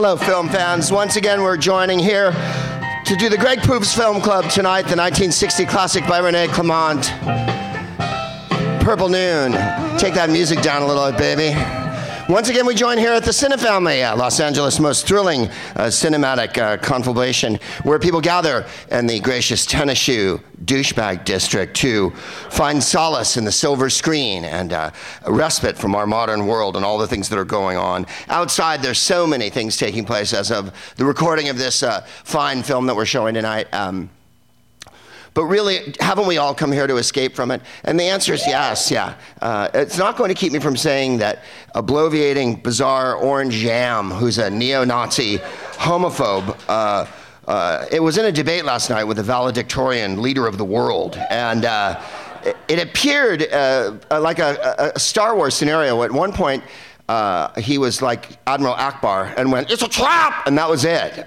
Hello, film fans. Once again, we're joining here to do the Greg Proops Film Club tonight, the 1960 classic by Rene Clement. Purple Noon. Take that music down a little bit, baby. Once again, we join here at the Cinefamily, uh, Los Angeles' most thrilling uh, cinematic uh, conflagration, where people gather in the gracious tennis shoe douchebag district to find solace in the silver screen and uh, respite from our modern world and all the things that are going on. Outside, there's so many things taking place as of the recording of this uh, fine film that we're showing tonight. Um, but really, haven't we all come here to escape from it? And the answer is yes, yeah. Uh, it's not going to keep me from saying that a bloviating, bizarre orange yam who's a neo Nazi homophobe. Uh, uh, it was in a debate last night with the valedictorian leader of the world. And uh, it, it, appeared uh, uh, like a, a, Star Wars scenario. At one point, he was like Admiral Ackbar and went, It's a trap! And that was it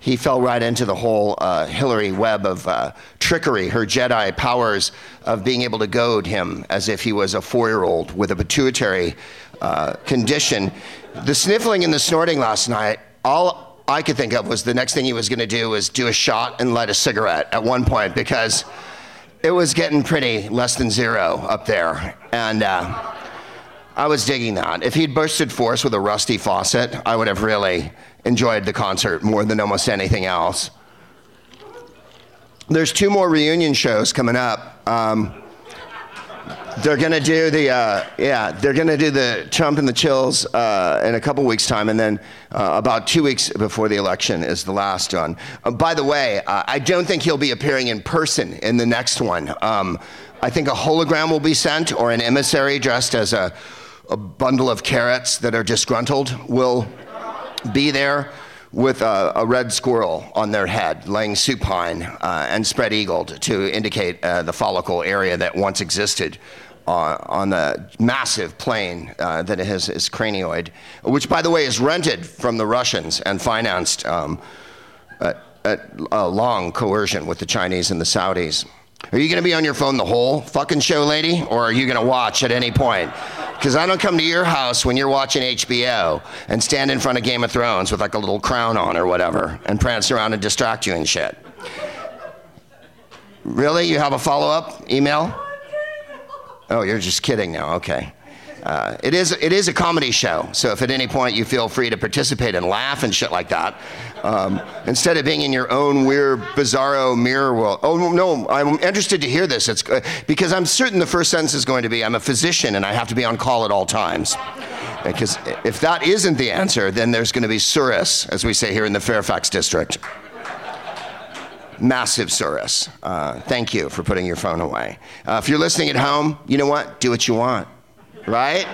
he fell right into the whole uh, Hillary web of uh, trickery, her Jedi powers of being able to goad him as if he was a four year old with a pituitary uh, condition. The sniffling and the snorting last night, all I could think of was the next thing he was going to do was do a shot and light a cigarette at one point because it was getting pretty less than zero up there. And uh, I was digging that. If he'd bursted forth with a rusty faucet, I would have really enjoyed the concert more than almost anything else. There's two more reunion shows coming up. Um, they're gonna do the uh, yeah, they're gonna do the Trump and the Chills uh, in a couple weeks' time, and then uh, about two weeks before the election is the last one. Uh, by the way, uh, I don't think he'll be appearing in person in the next one. Um, I think a hologram will be sent, or an emissary dressed as a, a bundle of carrots that are disgruntled will be there with a, a, red squirrel on their head, laying supine uh, and spread eagled to indicate uh, the follicle area that once existed uh, on the massive plane uh, that is, is cranioid, which, by the way, is rented from the Russians and financed um, at, at long coercion with the Chinese and the Saudis. Are you going to be on your phone the whole fucking show, lady? Or are you going to watch at any point? Because I don't come to your house when you're watching HBO and stand in front of Game of Thrones with like a little crown on or whatever and prance around and distract you and shit. Really? You have a follow up email? Oh, you're just kidding now. Okay. Uh, it, is, it is a comedy show, so if at any point you feel free to participate and laugh and shit like that, um, instead of being in your own weird, bizarro mirror world. Oh, no, I'm interested to hear this. It's, uh, because I'm certain the first sentence is going to be I'm a physician and I have to be on call at all times. Because if that isn't the answer, then there's going to be tsuris, as we say here in the Fairfax district. Massive tsuris. Uh, thank you for putting your phone away. Uh, if you're listening at home, you know what? Do what you want right?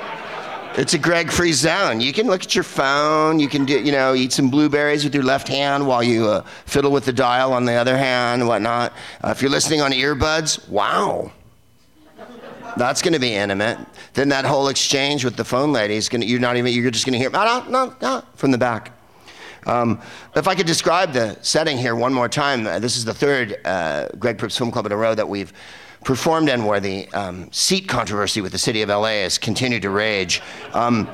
It's a Greg free zone. You can look at your phone. You can do, you know, eat some blueberries with your left hand while you uh, fiddle with the dial on the other hand and whatnot. Uh, if you're listening on earbuds, wow, that's going to be intimate. Then that whole exchange with the phone lady is going to, you're not even, you're just going to hear, no, from the back. Um, if I could describe the setting here one more time, uh, this is the third uh, Greg Proops Film Club in a row that we've performed in where the um, seat controversy with the city of LA has continued to rage. Um,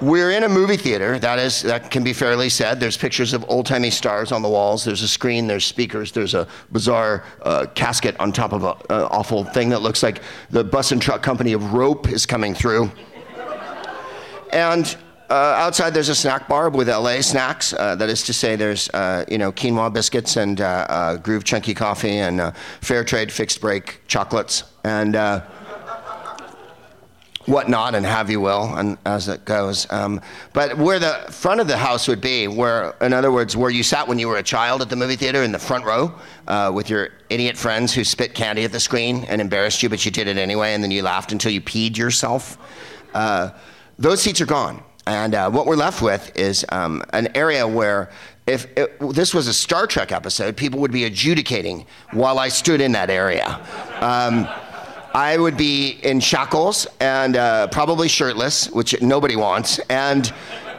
we're in a movie theater. That is, that can be fairly said. There's pictures of old-timey stars on the walls. There's a screen. There's speakers. There's a bizarre uh, casket on top of an awful thing that looks like the bus and truck company of Rope is coming through. And uh, outside there's a snack bar with LA snacks. Uh, that is to say, there's uh, you know quinoa biscuits and uh, uh, Groove Chunky coffee and uh, fair trade fixed break chocolates and whatnot, and have you will, and as it goes. Um, but where the front of the house would be, where in other words, where you sat when you were a child at the movie theater in the front row with your idiot friends who spit candy at the screen and embarrassed you, but you did it anyway, and then you laughed until you peed yourself. those seats are gone. And uh, what we're left with is um, an area where if it, this was a Star Trek episode, people would be adjudicating while I stood in that area. Um, I would be in shackles and uh, probably shirtless, which nobody wants, and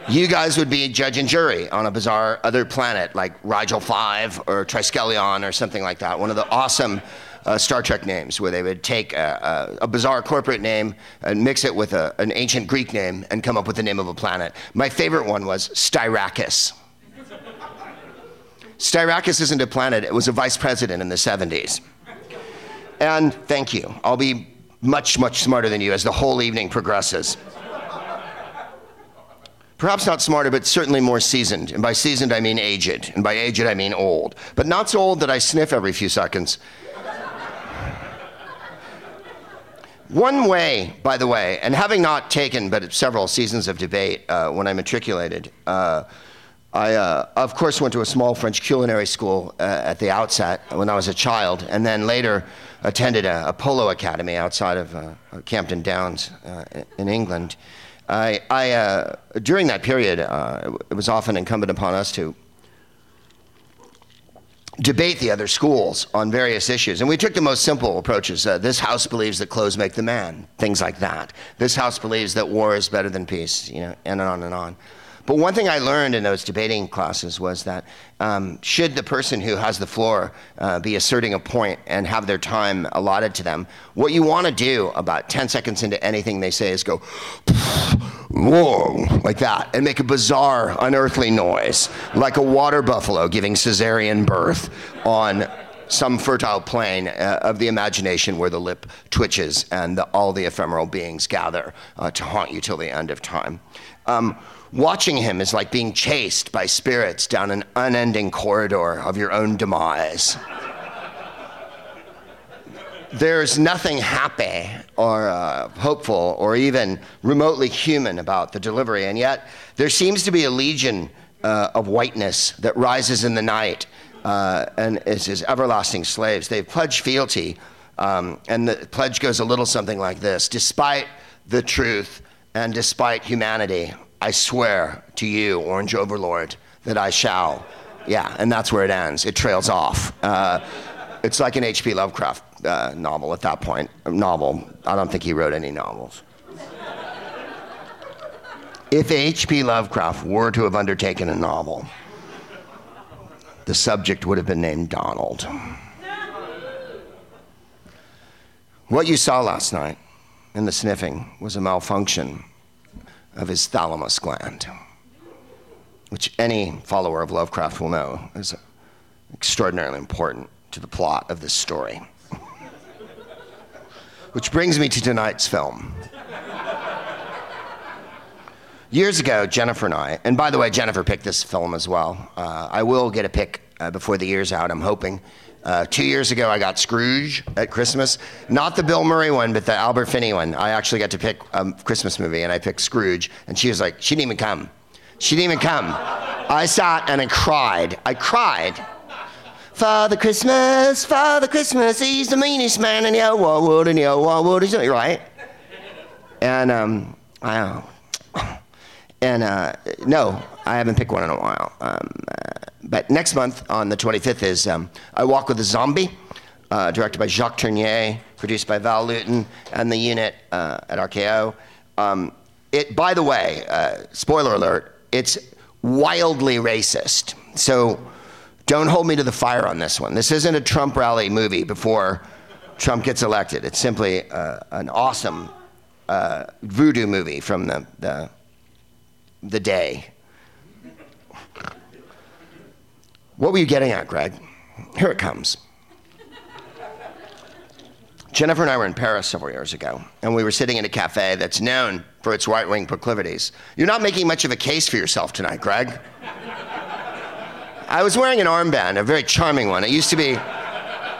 you guys would be judge and jury on a bizarre other planet like Rigel 5 or Triskelion or something like that. One of the awesome uh, Star Trek names, where they would take a, a, a bizarre corporate name and mix it with a, an ancient Greek name and come up with the name of a planet. My favorite one was Styrakis. Styrakis isn't a planet, it was a vice president in the 70s. And thank you. I'll be much, much smarter than you as the whole evening progresses. Perhaps not smarter, but certainly more seasoned. And by seasoned, I mean aged. And by aged, I mean old. But not so old that I sniff every few seconds. One way, by the way, and having not taken but several seasons of debate uh, when I matriculated, uh, I, uh, of course, went to a small French culinary school uh, at the outset when I was a child, and then later attended a, a polo academy outside of uh, Camden Downs uh, in England. I, I during that period, it was often incumbent upon us to debate the other schools on various issues. And we took the most simple approaches. Uh, this house believes that clothes make the man, things like that. This house believes that war is better than peace, you know, and on and on. But one thing I learned in those debating classes was that um, should the person who has the floor uh, be asserting a point and have their time allotted to them, what you want to do about 10 seconds into anything they say is go, whoa, like that, and make a bizarre, unearthly noise, like a water buffalo giving cesarean birth on some fertile plain uh, of the imagination where the lip twitches and the, all the ephemeral beings gather uh, to haunt you till the end of time. Um, Watching him is like being chased by spirits down an unending corridor of your own demise. There's nothing happy or uh, hopeful or even remotely human about the delivery, and yet there seems to be a legion uh, of whiteness that rises in the night uh, and is his everlasting slaves. They've pledged fealty, um, and the pledge goes a little something like this Despite the truth and despite humanity, I swear to you, Orange Overlord, that I shall. Yeah, and that's where it ends. It trails off. Uh, it's like an H.P. Lovecraft uh, novel at that point. Novel. I don't think he wrote any novels. if H.P. Lovecraft were to have undertaken a novel, the subject would have been named Donald. What you saw last night in the sniffing was a malfunction of his thalamus gland, which any follower of Lovecraft will know is extraordinarily important to the plot of this story. which brings me to tonight's film. Years ago, Jennifer and I, and by the way, Jennifer picked this film as well. Uh, I will get a pick uh, before the year's out, I'm hoping. Uh, two years ago, I got Scrooge at Christmas. Not the Bill Murray one, but the Albert Finney one. I actually got to pick a Christmas movie, and I picked Scrooge. And she was like, she didn't even come. She didn't even come. I sat and I cried. I cried. Father Christmas, Father Christmas, he's the meanest man in the whole world, in the whole world, isn't he, right? And um, I, and uh, no, I haven't picked one in a while. Um, uh, but next month on the 25th is um, I Walk with a Zombie, uh, directed by Jacques Tourneur, produced by Val Lewton and the unit uh, at RKO. Um, it, by the way, uh, spoiler alert, it's wildly racist. So don't hold me to the fire on this one. This isn't a Trump rally movie before Trump gets elected. It's simply uh, an awesome uh, voodoo movie from the, the, the day. What were you getting at, Greg? Here it comes. Jennifer and I were in Paris several years ago, and we were sitting in a cafe that's known for its right wing proclivities. You're not making much of a case for yourself tonight, Greg. I was wearing an armband, a very charming one. It used to be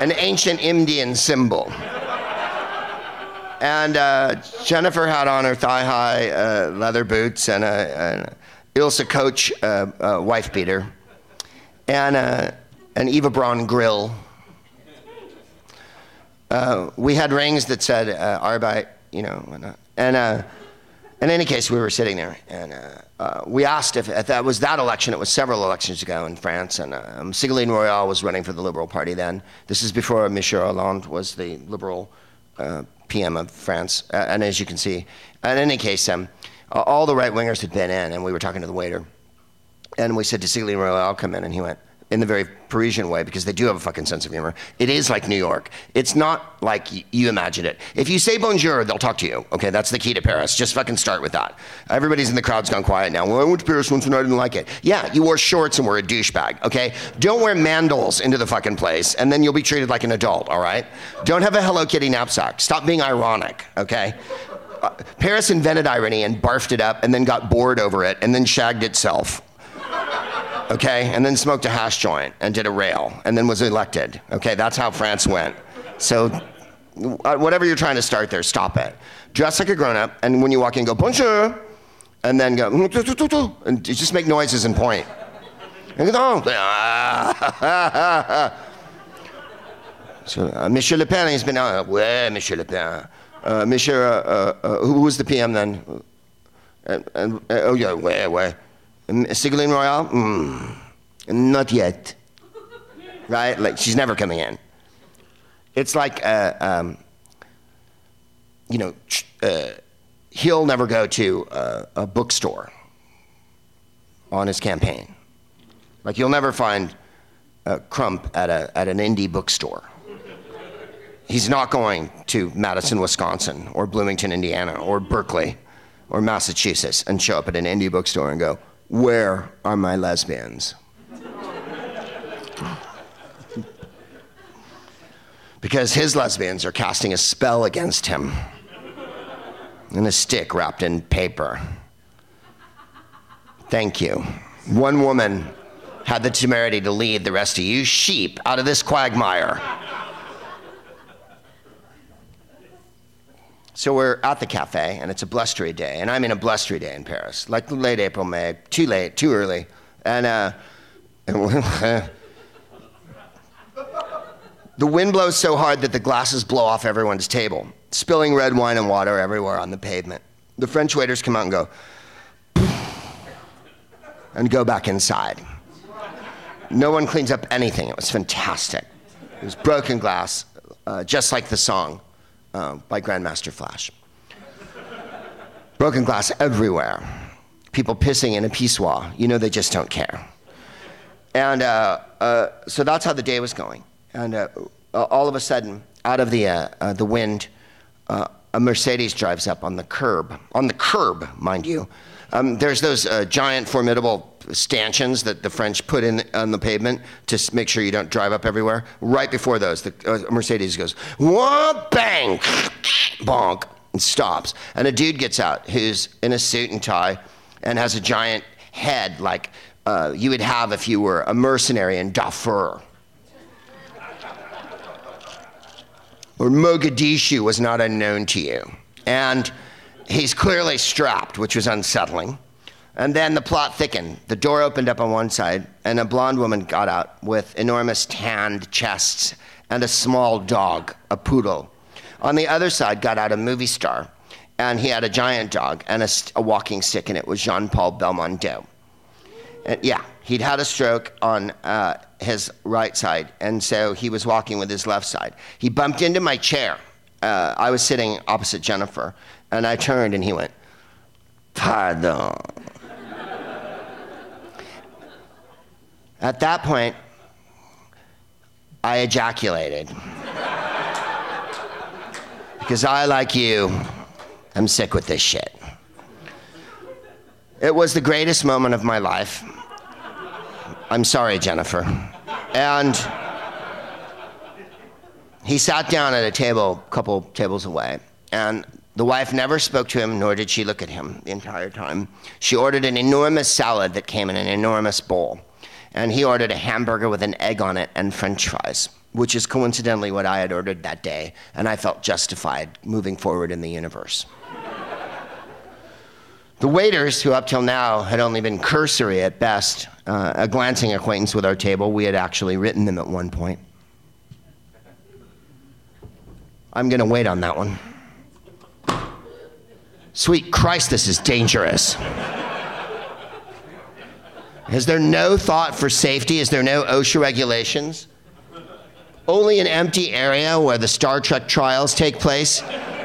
an ancient Indian symbol. And uh, Jennifer had on her thigh high uh, leather boots and a, a Ilse Koch uh, uh wife beater and uh, an Eva Braun grill. Uh, we had rings that said uh, Arbeit, you know, and uh, in any case, we were sitting there, and uh, uh, we asked if, if, that was that election. It was several elections ago in France, and um, Ségolène Royal was running for the Liberal Party then. This is before Michel Hollande was the Liberal uh, PM of France, and as you can see, in any case, um, all the right wingers had been in, and we were talking to the waiter and we said to Ségolène Royal, I'll come in. And he went, in the very Parisian way because they do have a fucking sense of humor. It is like New York. It's not like y- you imagine it. If you say bonjour, they'll talk to you. Okay, that's the key to Paris. Just fucking start with that. Everybody's in the crowd's gone quiet now. Well, I went to Paris once and I didn't like it. Yeah, you wore shorts and were a douchebag. Okay, don't wear mandals into the fucking place, and then you'll be treated like an adult. All right. Don't have a Hello Kitty knapsack. Stop being ironic. Okay. Uh, Paris invented irony and barfed it up, and then got bored over it, and then shagged itself okay, and then smoked a hash joint and did a rail and then was elected. Okay, that's how France went. So, uh, whatever you're trying to start there, stop it. Dress like a grown up, and when you walk in, go bonjour, and then go, and just make noises and point. And go, oh. so, uh, Monsieur Le Pen he's been, uh, ouais, Monsieur Le Pen. Uh, Monsieur, uh, uh, uh who was the PM then? And, and, oh, yeah, ouais, ouais. Ségolène Royal? Mm, not yet. right? Like, she's never coming in. It's like, uh, um, you know, uh, he'll never go to a, a bookstore on his campaign. Like, you'll never find a Crump at, a, at an indie bookstore. He's not going to Madison, Wisconsin, or Bloomington, Indiana, or Berkeley, or Massachusetts and show up at an indie bookstore and go, where are my lesbians? because his lesbians are casting a spell against him in a stick wrapped in paper. Thank you. One woman had the temerity to lead the rest of you sheep out of this quagmire. So we're at the cafe, and it's a blustery day, and I'm in a blustery day in Paris, like late April, May, too late, too early, and, uh, the wind blows so hard that the glasses blow off everyone's table, spilling red wine and water everywhere on the pavement. The French waiters come out and go, and go back inside. No one cleans up anything. It was fantastic. It was broken glass, uh, just like the song uh, by Grandmaster Flash. Broken glass everywhere. People pissing in a pissoir. You know they just don't care. And uh, uh, so that's how the day was going. And uh, all of a sudden, out of the, uh, uh, the wind, a Mercedes drives up on the curb. On the curb, mind you. Um, there's those giant, formidable stanchions that the French put in on the pavement to make sure you don't drive up everywhere. Right before those, the uh, Mercedes goes, whoa, bang, bonk, and stops. And a dude gets out who's in a suit and tie and has a giant head like uh, you would have if you were a mercenary in Darfur. or Mogadishu was not unknown to you. And he's clearly strapped, which was unsettling. And then the plot thickened. The door opened up on one side, and a blonde woman got out with enormous tanned chests and a small dog, a poodle. On the other side got out a movie star, and he had a giant dog and a, a walking stick, and it was Jean Paul Belmondo. And yeah, he'd had a stroke on uh, his right side, and so he was walking with his left side. He bumped into my chair. Uh, I was sitting opposite Jennifer, and I turned, and he went, Pardon. At that point, I ejaculated. because I, like you, am sick with this shit. It was the greatest moment of my life. I'm sorry, Jennifer. And he sat down at a table a couple tables away, and the wife never spoke to him, nor did she look at him the entire time. She ordered an enormous salad that came in an enormous bowl and he ordered a hamburger with an egg on it and french fries, which is coincidentally what I had ordered that day, and I felt justified moving forward in the universe. the waiters, who up till now had only been cursory at best, uh, a glancing acquaintance with our table, we had actually written them at one point. I'm going to wait on that one. Sweet Christ, this is dangerous. Is there no thought for safety? Is there no OSHA regulations? Only an empty area where the Star Trek trials take place,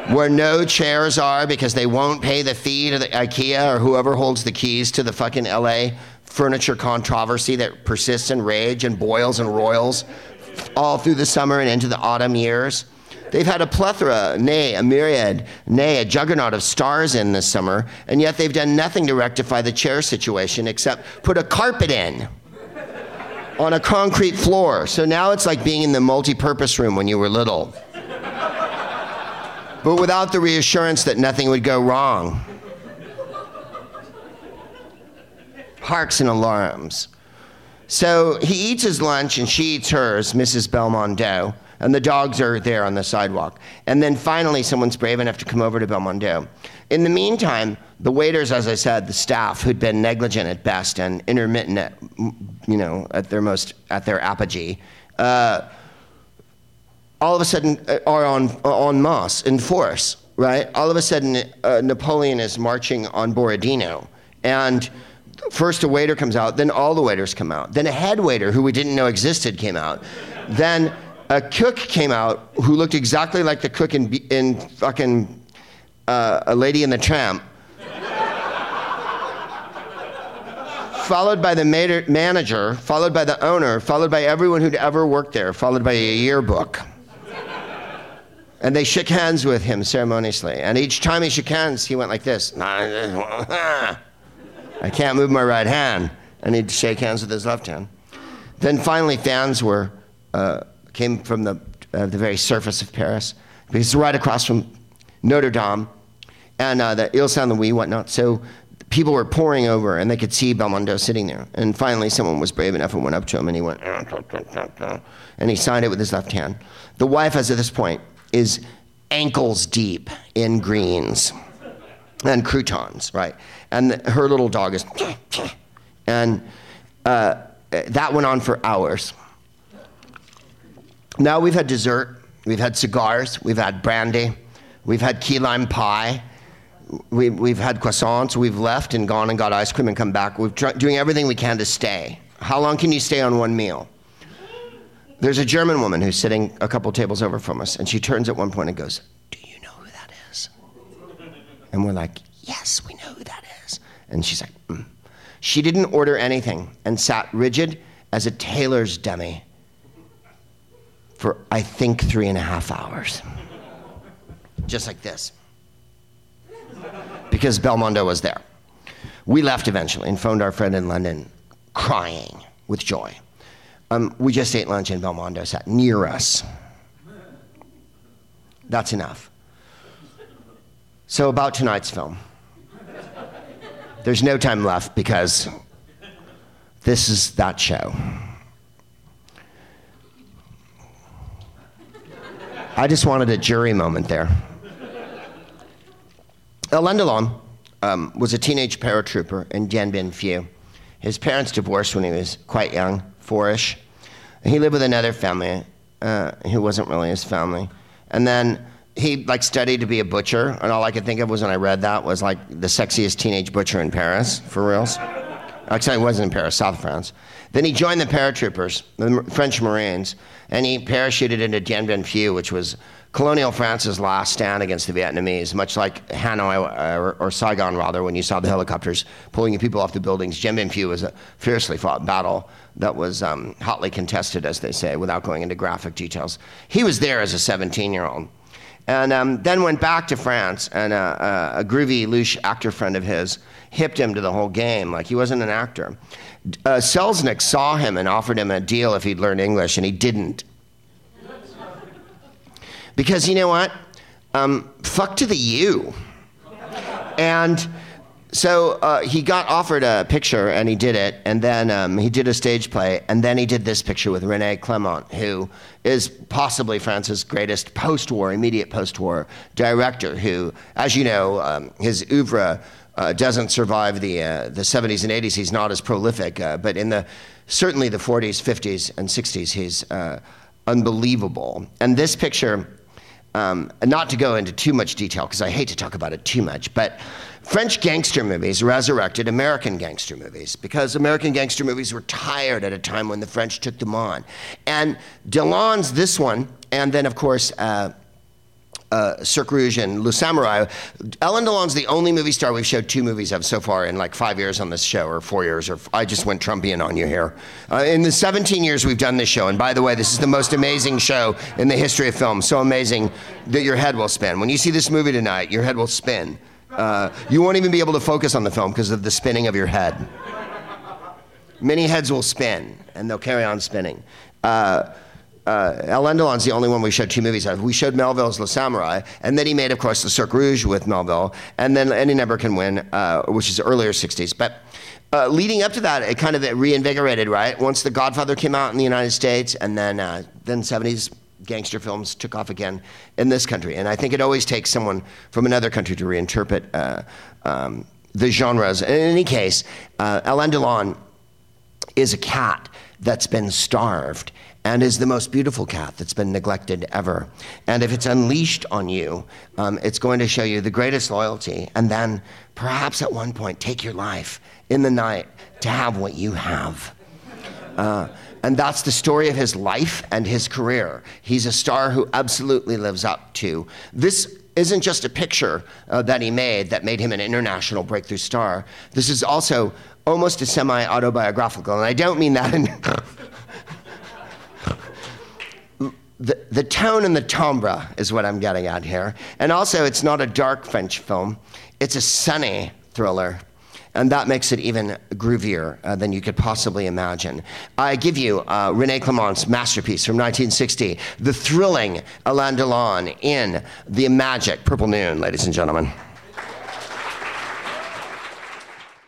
where no chairs are because they won't pay the fee to the IKEA or whoever holds the keys to the fucking LA furniture controversy that persists and rage and boils and roils all through the summer and into the autumn years. They've had a plethora, nay, a myriad, nay, a juggernaut of stars in this summer, and yet they've done nothing to rectify the chair situation except put a carpet in on a concrete floor. So now it's like being in the multi purpose room when you were little. but without the reassurance that nothing would go wrong. Harks and alarms. So he eats his lunch and she eats hers, Mrs. Belmondo and the dogs are there on the sidewalk. And then finally, someone's brave enough to come over to Belmondo. In the meantime, the waiters, as I said, the staff who'd been negligent at best and intermittent at, you know, at their most, at their apogee, uh, all of a sudden uh, are on, on masse, in force, right? All of a sudden, uh, Napoleon is marching on Borodino. And first a waiter comes out, then all the waiters come out. Then a head waiter who we didn't know existed came out. Then a cook came out who looked exactly like the cook in, in fucking uh, A Lady in the Tramp. followed by the manager, followed by the owner, followed by everyone who'd ever worked there, followed by a yearbook. And they shook hands with him ceremoniously. And each time he shook hands, he went like this I can't move my right hand. And he'd shake hands with his left hand. Then finally, fans were uh, came from the, uh, the very surface of Paris, because it's right across from Notre Dame and uh, the Ile Saint Louis, whatnot. So people were pouring over, and they could see Belmondo sitting there. And finally, someone was brave enough and went up to him, and he went, and he signed it with his left hand. The wife, as at this point, is ankles deep in greens and croutons, right? And the, her little dog is, and uh, that went on for hours. Now we've had dessert, we've had cigars, we've had brandy, we've had key lime pie, we, we've had croissants, we've left and gone and got ice cream and come back. We're doing everything we can to stay. How long can you stay on one meal? There's a German woman who's sitting a couple tables over from us, and she turns at one point and goes, Do you know who that is? And we're like, Yes, we know who that is. And she's like, mm. She didn't order anything and sat rigid as a tailor's dummy for, I think, three and a half hours. Just like this. Because Belmondo was there. We left eventually and phoned our friend in London, crying with joy. Um, we just ate lunch and Belmondo sat near us. That's enough. So, about tonight's film. There's no time left because this is that show. I just wanted a jury moment there. Alain Delon um, was a teenage paratrooper in Dien Bien Phu. His parents divorced when he was quite young, four-ish. He lived with another family uh, who wasn't really his family. And then he like studied to be a butcher, and all I could think of was when I read that was like the sexiest teenage butcher in Paris, for reals. Actually, it wasn't in Paris, South France. Then he joined the paratroopers, the French Marines, and he parachuted into Dien Bien Phu, which was colonial France's last stand against the Vietnamese, much like Hanoi uh, or, or, Saigon, rather, when you saw the helicopters pulling people off the buildings. Dien Bien Phu was a fiercely fought battle that was um, hotly contested, as they say, without going into graphic details. He was there as a 17 year old. And um, then went back to France, and uh, a groovy, louche actor friend of his hipped him to the whole game, like he wasn't an actor. Uh, Selznick saw him and offered him a deal if he'd learn English, and he didn't. Because you know what? Um, fuck to the U. And so uh, he got offered a picture and he did it, and then um, he did a stage play, and then he did this picture with Rene Clement, who is possibly France's greatest post war, immediate post war director, who, as you know, um, his oeuvre uh, doesn't survive the, uh, the 70s and 80s. He's not as prolific, uh, but in the certainly the 40s, 50s, and 60s, he's uh, unbelievable. And this picture, um, not to go into too much detail because I hate to talk about it too much, but French gangster movies resurrected American gangster movies because American gangster movies were tired at a time when the French took them on. And Delon's this one, and then of course uh, uh, Cercle Rouge and Le Samouraï. Alain Delon's the only movie star we've showed two movies of so far in like five years on this show, or four years, or I just went Trumpian on you here. Uh, in the 17 years we've done this show, and by the way, this is the most amazing show in the history of film. So amazing that your head will spin. When you see this movie tonight, your head will spin. Uh, you won't even be able to focus on the film because of the spinning of your head. Many heads will spin, and they'll carry on spinning. Uh, uh, Alain Delon's the only one we showed two movies of. We showed Melville's Le Samouraï, and then he made, of course, the Cercle Rouge with Melville, and then Any Number Can Win, uh, which is earlier 60s. But uh, leading up to that, it kind of reinvigorated, right? Once The Godfather came out in the United States, and then uh, then 70s gangster films took off again in this country. And I think it always takes someone from another country to reinterpret uh, um, the genres. And In any case, uh, Alain Delon is a cat that's been starved and is the most beautiful cat that's been neglected ever. And if it's unleashed on you, um, it's going to show you the greatest loyalty, and then perhaps at one point take your life in the night to have what you have. Uh, and that's the story of his life and his career. He's a star who absolutely lives up to. This isn't just a picture uh, that he made that made him an international breakthrough star. This is also almost a semi autobiographical. And I don't mean that in. the, the tone and the timbre is what I'm getting at here. And also, it's not a dark French film, it's a sunny thriller. And that makes it even groovier uh, than you could possibly imagine. I give you uh, Rene Clément's masterpiece from 1960, the thrilling Alain Delon in The Magic Purple Noon, ladies and gentlemen.